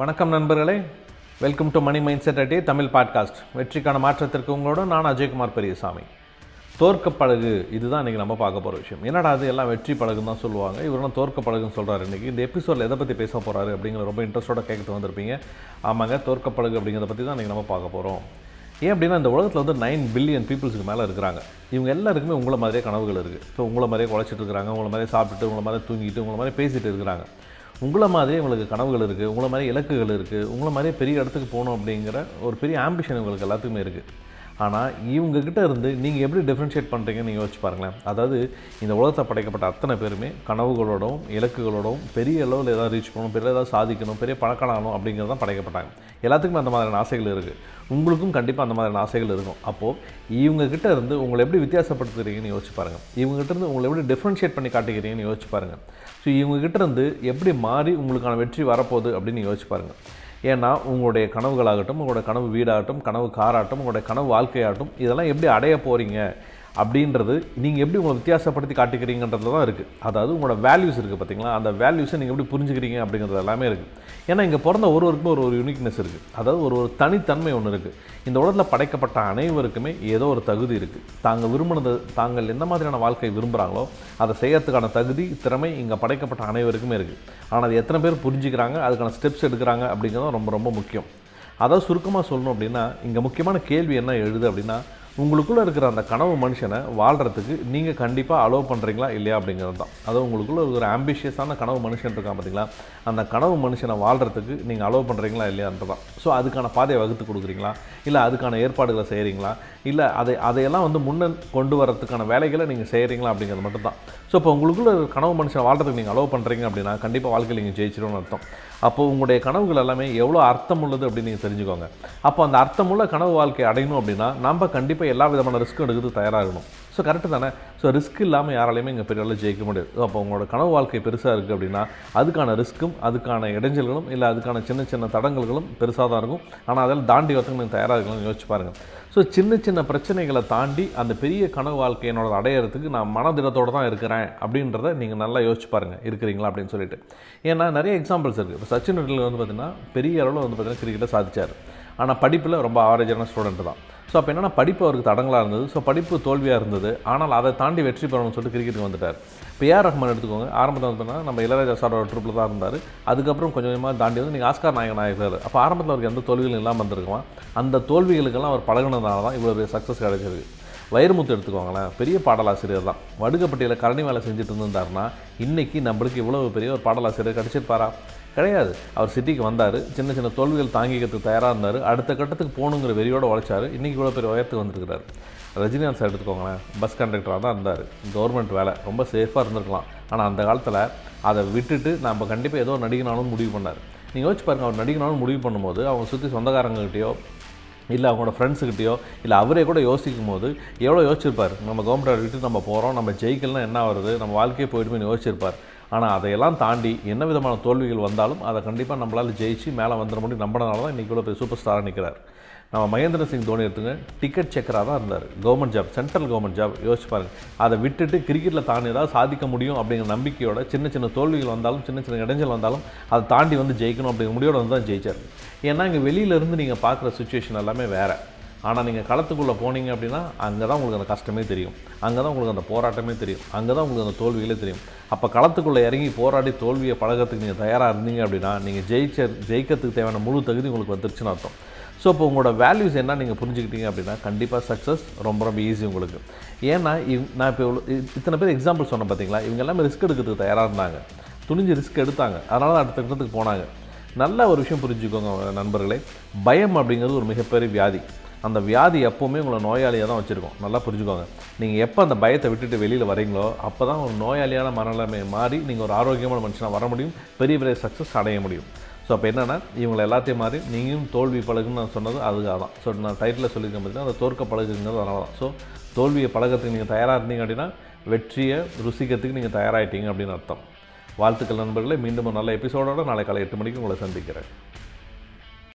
வணக்கம் நண்பர்களே. Welcome to money mindset அட்டே தமிழ் பாட்காஸ்ட் வெற்றிக்கான மாற்றத்திற்கு உங்களோட நான் அஜயகுமார் பெரியசாமி. தோற்க பழகு இதுதான் இன்றைக்கி நம்ம பார்க்க போகிற விஷயம். என்னடா அது எல்லாம் வெற்றி பழகுன்னு தான் சொல்லுவாங்க. இவரெல்லாம் தோற்க பழகுன்னு சொல்கிறாரு இன்றைக்கி இந்த எபிசோடில் எதை பற்றி பேச போகிறாரு அப்படிங்கிற ரொம்ப இன்ட்ரெஸ்ட்டோட கேட்கிட்டு வந்திருப்பீங்க. ஆமாங்க தோற்க பழகு அப்படிங்கிறத பற்றி தான் இன்றைக்கி நம்ம பார்க்க போகிறோம் ஏன் அப்படின்னா இந்த உலகத்தில் வந்து நைன் பில்லியன் பீப்புள்ஸுக்கு மேலே இருக்கிறாங்க. இவங்க எல்லாருக்குமே உங்களை மாதிரியே கனவுகள் இருக்குது ஸோ உங்களை மாதிரியே குழைச்சிட்டு இருக்கிறாங்க. உங்களை மாதிரியே சாப்பிட்டுட்டு உங்களை மாதிரி தூங்கிட்டு உங்களை மாதிரி பேசிகிட்டு இருக்கிறாங்க. உங்களை மாதிரியே உங்களுக்கு கனவுகள் இருக்குது உங்களை மாதிரி இலக்குகள் இருக்குது உங்களை மாதிரியே பெரிய இடத்துக்கு போகணும் அப்படிங்கிற ஒரு பெரிய ஆம்பிஷன் உங்களுக்கு எல்லாத்துக்குமே இருக்குது ஆனால் இவங்கக்கிட்ட இருந்து நீங்கள் எப்படி டிஃப்ரென்ஷியேட் பண்ணுறீங்கன்னு நீங்கள் யோசிச்சு பாருங்களேன். அதாவது இந்த உலகத்தை படைக்கப்பட்ட அத்தனை பேருமே கனவுகளோடவும் இலக்குகளோடவும் பெரிய அளவில் ஏதாவது ரீச் பண்ணணும் பெரிய ஏதாவது சாதிக்கணும் பெரிய பழக்கணும் அப்படிங்கிறது தான் படைக்கப்பட்டாங்க. எல்லாத்துக்குமே அந்த மாதிரியான ஆசைகள் இருக்குது உங்களுக்கும் கண்டிப்பாக அந்த மாதிரியான ஆசைகள் இருக்கும். அப்போது இவங்கக்கிட்ட இருந்து உங்களை எப்படி வித்தியாசப்படுத்துறீங்கன்னு யோசிச்சு பாருங்கள் இவங்ககிட்ட இருந்து உங்களை எப்படி டிஃப்ரென்ஷியேட் பண்ணி காட்டுகிறீங்கன்னு யோசிச்சு பாருங்கள் ஸோ இவங்ககிட்ட இருந்து எப்படி மாறி உங்களுக்கான வெற்றி வரப்போகுது அப்படின்னு யோசிச்சு பாருங்கள் ஏன்னா உங்களுடைய கனவுகளாகட்டும் உங்களோட கனவு வீடாகட்டும் கனவு காராகட்டும் உங்களுடைய கனவு வாழ்க்கையாகட்டும் இதெல்லாம் எப்படி அடைய போகிறீங்க அப்படின்றது நீங்கள் எப்படி உங்களை வித்தியாசப்படுத்தி காட்டிக்கிறீங்கன்றது தான் இருக்குது அதாவது உங்களோட வேல்யூஸ் இருக்குது பார்த்தீங்களா அந்த வேல்யூஸை நீங்கள் எப்படி புரிஞ்சுக்கிறீங்க அப்படிங்கிறது எல்லாமே இருக்குது ஏன்னா இங்கே பிறந்த ஒரு ஒருக்குமே ஒரு ஒரு யூனிக்னஸ் இருக்குது அதாவது ஒரு ஒரு தனித்தன்மை ஒன்று இருக்குது இந்த உலகத்தில் படைக்கப்பட்ட அனைவருக்குமே ஏதோ ஒரு தகுதி இருக்குது தாங்கள் விரும்பினது தாங்கள் எந்த மாதிரியான வாழ்க்கை விரும்புகிறாங்களோ அதை செய்யறதுக்கான தகுதி திறமை இங்கே படைக்கப்பட்ட அனைவருக்குமே இருக்குது ஆனால் அது எத்தனை பேர் புரிஞ்சுக்கிறாங்க அதுக்கான ஸ்டெப்ஸ் எடுக்கிறாங்க அப்படிங்கிறது ரொம்ப ரொம்ப முக்கியம். அதாவது சுருக்கமாக சொல்லணும் அப்படின்னா இங்கே முக்கியமான கேள்வி என்ன எழுது அப்படின்னா உங்களுக்குள்ளே இருக்கிற அந்த கனவு மனுஷனை வாழ்கிறதுக்கு நீங்கள் கண்டிப்பாக அலோவ் பண்ணுறீங்களா இல்லையா அப்படிங்கிறது தான். அதாவது உங்களுக்குள்ளே இருக்கிற ஆம்பிஷியஸான கனவு மனுஷன் இருக்கான் பார்த்தீங்களா அந்த கனவு மனுஷனை வாழ்கிறதுக்கு நீங்கள் அலோவ் பண்ணுறீங்களா இல்லையான்றது தான். ஸோ அதுக்கான பாதையை வகுத்து கொடுக்குறீங்களா? இல்லை அதுக்கான ஏற்பாடுகளை செய்கிறீங்களா இல்லை அதை அதையெல்லாம் வந்து முன்னே கொண்டு வரதுக்கான வேலைகளை நீங்கள் செய்கிறீங்களா அப்படிங்கிறது மட்டும் தான். ஸோ இப்போ உங்களுக்குள்ளே கனவு மனுஷனை வாழ்கிறதுக்கு நீங்கள் அலோவ் பண்ணுறீங்க அப்படின்னா கண்டிப்பாக வாழ்க்கையில் நீங்கள் ஜெயிச்சிடும்னு அர்த்தம். அப்போ உங்களுடைய கனவுகள் எல்லாமே எவ்வளோ அர்த்தம் உள்ளது அப்படின்னு நீங்கள் தெரிஞ்சுக்கோங்க. அப்போ அந்த அர்த்தமுள்ள கனவு வாழ்க்கை அடையணும் அப்படின்னா நம்ம கண்டிப்பாக எல்லா விதமான ரிஸ்க்கும் எடுக்கிறது தயாராகணும். ஸோ கரெக்டு தானே? ஸோ ரிஸ்க் இல்லாமல் யாராலையுமே இங்கே பெரிய அளவில் ஜெயிக்க முடியாது. அப்போ உங்களோட கனவு வாழ்க்கை பெருசாக இருக்குது அப்படின்னா அதுக்கான ரிஸ்க்கும் அதுக்கான இடைஞ்சல்களும் இல்லை அதுக்கான சின்ன சின்ன தடங்கல்களும் பெருசாக தான் இருக்கும். ஆனால் அதில் தாண்டி வரத்துக்கு நீங்கள் தயாராக இருக்கணும்னு யோசிச்சு பாருங்கள் ஸோ சின்ன சின்ன பிரச்சனைகளை தாண்டி அந்த பெரிய கனவு வாழ்க்கையினோட அடையிறதுக்கு நான் மனதிடத்தோடு தான் இருக்கிறேன் அப்படின்றத நீங்கள் நல்லா யோசிச்சு பாருங்கள் இருக்கிறீங்களா அப்படின்னு சொல்லிட்டு. ஏன்னா நிறைய எக்ஸாம்பிள்ஸ் இருக்குது இப்போ சச்சின் டெண்டுல்கர் வந்து பார்த்திங்கன்னா பெரிய அளவில் வந்து பார்த்திங்கன்னா கிரிக்கெட்டை சாதிச்சார். ஆனால் படிப்பில் ரொம்ப ஆவரேஜான ஸ்டூடெண்ட் தான். ஸோ அப்போ என்னென்னா படிப்பு அவருக்கு தடங்களாக இருந்தது. ஸோ படிப்பு தோல்வியாக இருந்தது. ஆனால் அதை தாண்டி வெற்றி பெறணும்னு சொல்லிட்டு கிரிக்கெட்டுக்கு வந்துட்டார். இப்போ ஏஆர் ரஹ்மான் எடுத்துக்கோங்க. ஆரம்பத்தில் வந்து நம்ம இளையராஜா சாரோட ட்ரிப்பில் தான் இருந்தார். அதுக்கப்புறம் கொஞ்சம் கொஞ்சமாக தாண்டி வந்து நீங்கள் ஆஸ்கார் நாயகன் ஆகிருக்காரு அப்போ ஆரம்பத்தில் அவருக்கு எந்த தோல்விகளும் இல்லாமல் வந்திருக்கலாம் அந்த தோல்விகளுக்கெல்லாம் அவர் பழகினதுனால தான் இவ்வளோ சக்ஸஸ் கிடைச்சிருக்கு. வைரமுத்து எடுத்துக்கோங்களேன். பெரிய பாடலாசிரியர் தான். வடுகப்பட்டியில் கரணி வேலை செஞ்சுட்டு இருந்தாருன்னா இன்றைக்கி நம்மளுக்கு இவ்வளோ பெரிய ஒரு பாடலாசிரியர் கிடச்சிருப்பாரா? கிடையாது. அவர் சிட்டிக்கு வந்தார். சின்ன சின்ன தோல்விகள் தாங்கிக்கிறதுக்கு தயாராக இருந்தார். அடுத்த கட்டத்துக்கு போகணுங்கிற வெறியோடு உழைச்சார். இன்றைக்கி இவ்வளோ பெரிய உயரத்துக்கு வந்திருக்கிறார். ரஜினிகாந்த் சார் எடுத்துக்கோங்களேன். பஸ் கண்டக்டராக தான் இருந்தார். கவர்மெண்ட் வேலை. ரொம்ப சேஃபாக இருந்திருக்கலாம். ஆனால் அந்த காலத்தில் அதை விட்டுட்டு நம்ம கண்டிப்பாக ஏதோ நடிகனாலும் முடிவு பண்ணார். நீங்கள் யோசிச்சு பாருங்கள் அவர் நடிகனாலும் முடிவு பண்ணும்போது அவங்க சுற்றி சொந்தக்காரங்ககிட்டயோ இல்லை அவங்களோட ஃப்ரெண்ட்ஸுக்கிட்டயோ இல்லை அவரே கூட யோசிக்கும் போது எவ்வளோ யோசிச்சிருப்பார்? நம்ம கவர்மெண்ட் விட்டு நம்ம போகிறோம் நம்ம ஜெயிக்கலாம் என்ன வருது நம்ம வாழ்க்கையே போயிட்டு யோசிச்சிருப்பார். ஆனால் அதையெல்லாம் தாண்டி என்ன விதமான தோல்விகள் வந்தாலும் அதை கண்டிப்பாக நம்மளால் ஜெயிச்சு மேலே வந்துட முடியும். நம்பினால தான் இன்றைக்கி இவ்வளோ பெரிய சூப்பர் ஸ்டாராக நிற்கிறார் நம்ம மகேந்திர சிங் தோனி எடுத்துங்க. டிக்கெட் செக்கராக தான் இருந்தார். Government job central government job யோசிச்சு பாருங்கள் அதை விட்டுட்டு கிரிக்கெட்டில் தாண்டி ஏதாவது சாதிக்க முடியும் அப்படிங்கிற நம்பிக்கையோட சின்ன சின்ன தோல்விகள் வந்தாலும் சின்ன சின்ன இடைஞ்சல் வந்தாலும் அதை தாண்டி வந்து ஜெயிக்கணும் அப்படிங்கிற முடியோட வந்து தான் ஜெயிச்சார். ஏன்னா இங்கே வெளியிலேருந்து நீங்கள் பார்க்குற சுச்சுவேஷன் எல்லாமே வேறு. ஆனால் நீங்கள் களத்துக்குள்ளே போனீங்க அப்படின்னா அங்கே தான் உங்களுக்கு அந்த கஷ்டமே தெரியும். அங்கே தான் உங்களுக்கு அந்த போராட்டமே தெரியும். அங்கே தான் உங்களுக்கு அந்த தோல்விகளே தெரியும். அப்போ களத்துக்குள்ளே இறங்கி போராடி தோல்வியை பழகிறதுக்கு நீங்கள் தயாராக இருந்தீங்க அப்படின்னா நீங்கள் ஜெயிச்ச ஜெயிக்கிறதுக்கு தேவையான முழு தகுதி உங்களுக்கு வந்துருச்சுன்னு அர்த்தம். ஸோ இப்போ உங்களோட வேல்யூஸ் என்ன நீங்கள் புரிஞ்சுக்கிட்டீங்க அப்படின்னா கண்டிப்பாக சக்ஸஸ் ரொம்ப ரொம்ப ஈஸி உங்களுக்கு. ஏன்னா இவ் நான் இப்போ இவ்வளோ இத்தனை பேர் எக்ஸாம்பிள் சொன்னேன் பார்த்தீங்களா இவங்க எல்லாமே ரிஸ்க் எடுக்கிறதுக்கு தயாராக இருந்தாங்க. துணிஞ்சு ரிஸ்க் எடுத்தாங்க. அதனால தான் அடுத்த கட்டத்துக்கு போனாங்க. நல்ல ஒரு விஷயம் புரிஞ்சுக்கோங்க நண்பர்களே. பயம் அப்படிங்கிறது ஒரு மிகப்பெரிய வியாதி. அந்த வியாதி எப்போவுமே உங்களை நோயாளியாக தான் வச்சுருக்கோம். நல்லா புரிஞ்சுக்கோங்க. நீங்கள் எப்போ அந்த பயத்தை விட்டுட்டு வெளியில் வரீங்களோ அப்போ தான் ஒரு நோயாளியான மனநிலைமை மாறி நீங்கள் ஒரு ஆரோக்கியமான மனுஷனாக வர முடியும் பெரிய பெரிய சக்ஸஸ் அடைய முடியும். ஸோ அப்போ என்னென்னா இவங்களை எல்லாத்தையும் மாதிரி நீங்களும் தோல்வி பழகுன்னு நான் சொன்னது அதுக்காக தான். ஸோ நான் டைட்டில் சொல்லியிருக்கேன் பார்த்தீங்கன்னா அந்த தோற்க பழகுங்கிறது அதனால தான். ஸோ தோல்வியை பழகிறதுக்கு நீங்கள் தயாராக இருந்தீங்க அப்படின்னா வெற்றியை ருசிக்கிறதுக்கு நீங்கள் தயாராகிட்டீங்க அப்படின்னு அர்த்தம். வாழ்த்துக்கள் நண்பர்களே மீண்டும் ஒரு நல்ல எபிசோடோடு நாளை காலை எட்டு மணிக்கு உங்களை சந்திக்கிறேன்.